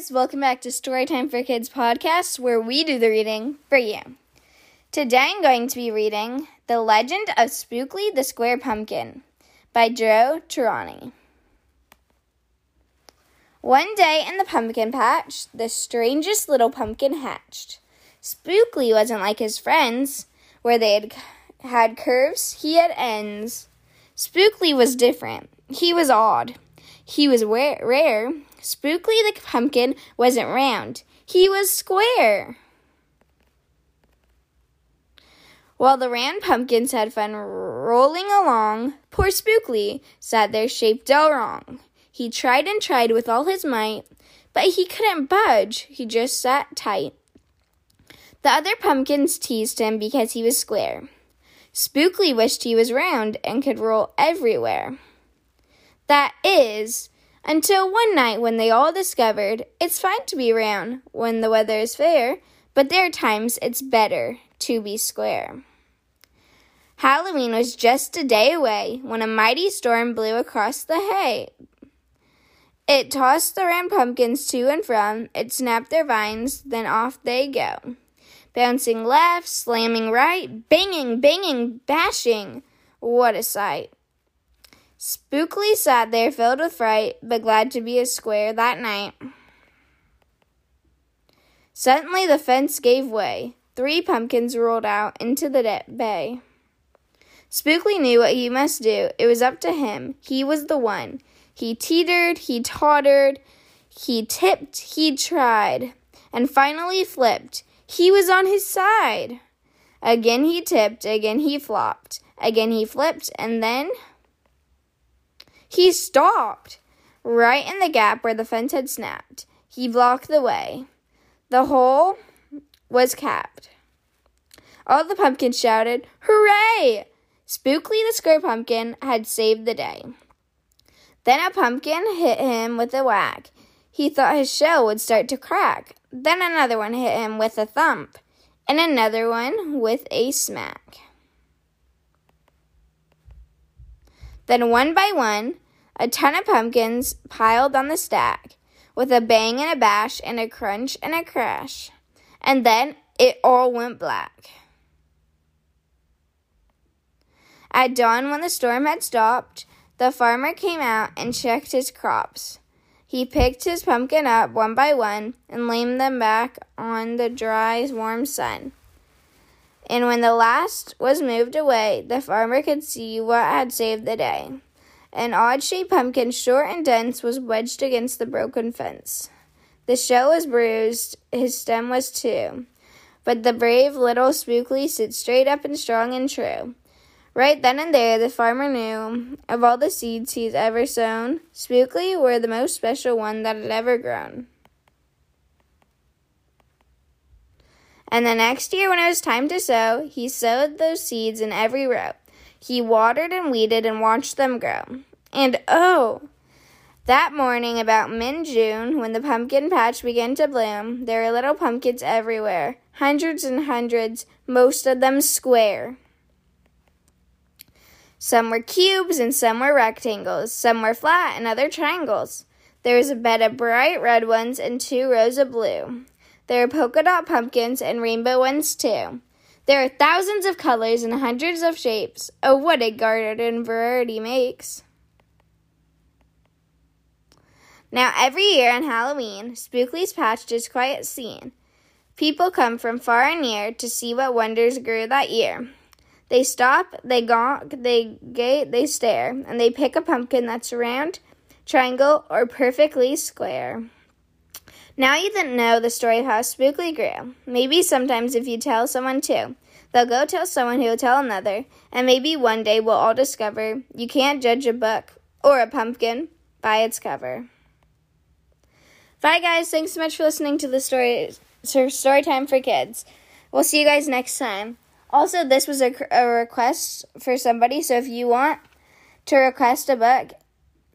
guys, welcome back to Storytime for Kids podcast where we do the reading for you. Today I'm going to be reading The Legend of Spookley the Square Pumpkin by Joe Troiano. One day in the pumpkin patch, the strangest little pumpkin hatched. Spookley wasn't like his friends, where they had had curves, he had ends. Spookley was different. He was odd. He was rare. Spookley the pumpkin wasn't round, he was square. While the round pumpkins had fun rolling along, poor Spookley sat there shaped all wrong. He tried and tried with all his might, but he couldn't budge. He just sat tight. The other pumpkins teased him because he was square. Spookly wished he was round and could roll everywhere. That is, until one night when they all discovered it's fine to be round when the weather is fair, but there are times it's better to be square. Halloween was just a day away when a mighty storm blew across the hay. It tossed the round pumpkins to and from, it snapped their vines, then off they go. Bouncing left, slamming right, banging, banging, bashing. What a sight! Spookley sat there filled with fright, but glad to be a square that night. Suddenly the fence gave way. Three pumpkins rolled out into the bay. Spookley knew what he must do. It was up to him. He was the one. He teetered, he tottered, he tipped, he tried, and finally flipped. He was on his side. Again he tipped, again he flopped, again he flipped, and then he stopped right in the gap where the fence had snapped. He blocked the way. The hole was capped. All the pumpkins shouted, Hooray! Spookley the Square Pumpkin had saved the day. Then a pumpkin hit him with a whack. He thought his shell would start to crack. Then another one hit him with a thump, and another one with a smack. Then, one by one, a ton of pumpkins piled on the stack, with a bang and a bash and a crunch and a crash. And then it all went black. At dawn, when the storm had stopped, the farmer came out and checked his crops. He picked his pumpkin up one by one and laid them back on the dry, warm sun. And when the last was moved away, the farmer could see what had saved the day. An odd shaped pumpkin, short and dense, was wedged against the broken fence. The shell was bruised, his stem was too. But the brave little Spookley stood straight up and strong and true. Right then and there, the farmer knew of all the seeds he'd ever sown, Spookley were the most special one that had ever grown. And the next year, when it was time to sow, he sowed those seeds in every row. He watered and weeded and watched them grow. And oh, that morning, about mid June, when the pumpkin patch began to bloom, there were little pumpkins everywhere hundreds and hundreds, most of them square. Some were cubes and some were rectangles. Some were flat and other triangles. There was a bed of bright red ones and two rows of blue. There are polka dot pumpkins and rainbow ones too. There are thousands of colors and hundreds of shapes. Oh, what a garden variety makes! Now, every year on Halloween, Spookley's Patch is quite a scene. People come from far and near to see what wonders grew that year. They stop, they gawk, they gate, they stare, and they pick a pumpkin that's round, triangle, or perfectly square. Now you didn't know the story of how Spookley grew. Maybe sometimes if you tell someone too, they'll go tell someone who will tell another, and maybe one day we'll all discover you can't judge a book or a pumpkin by its cover. Bye, guys. Thanks so much for listening to the story, story time for kids. We'll see you guys next time. Also, this was a, a request for somebody, so if you want to request a book,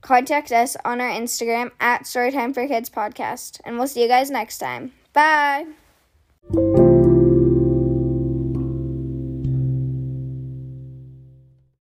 contact us on our Instagram at Storytime for Kids Podcast. And we'll see you guys next time. Bye.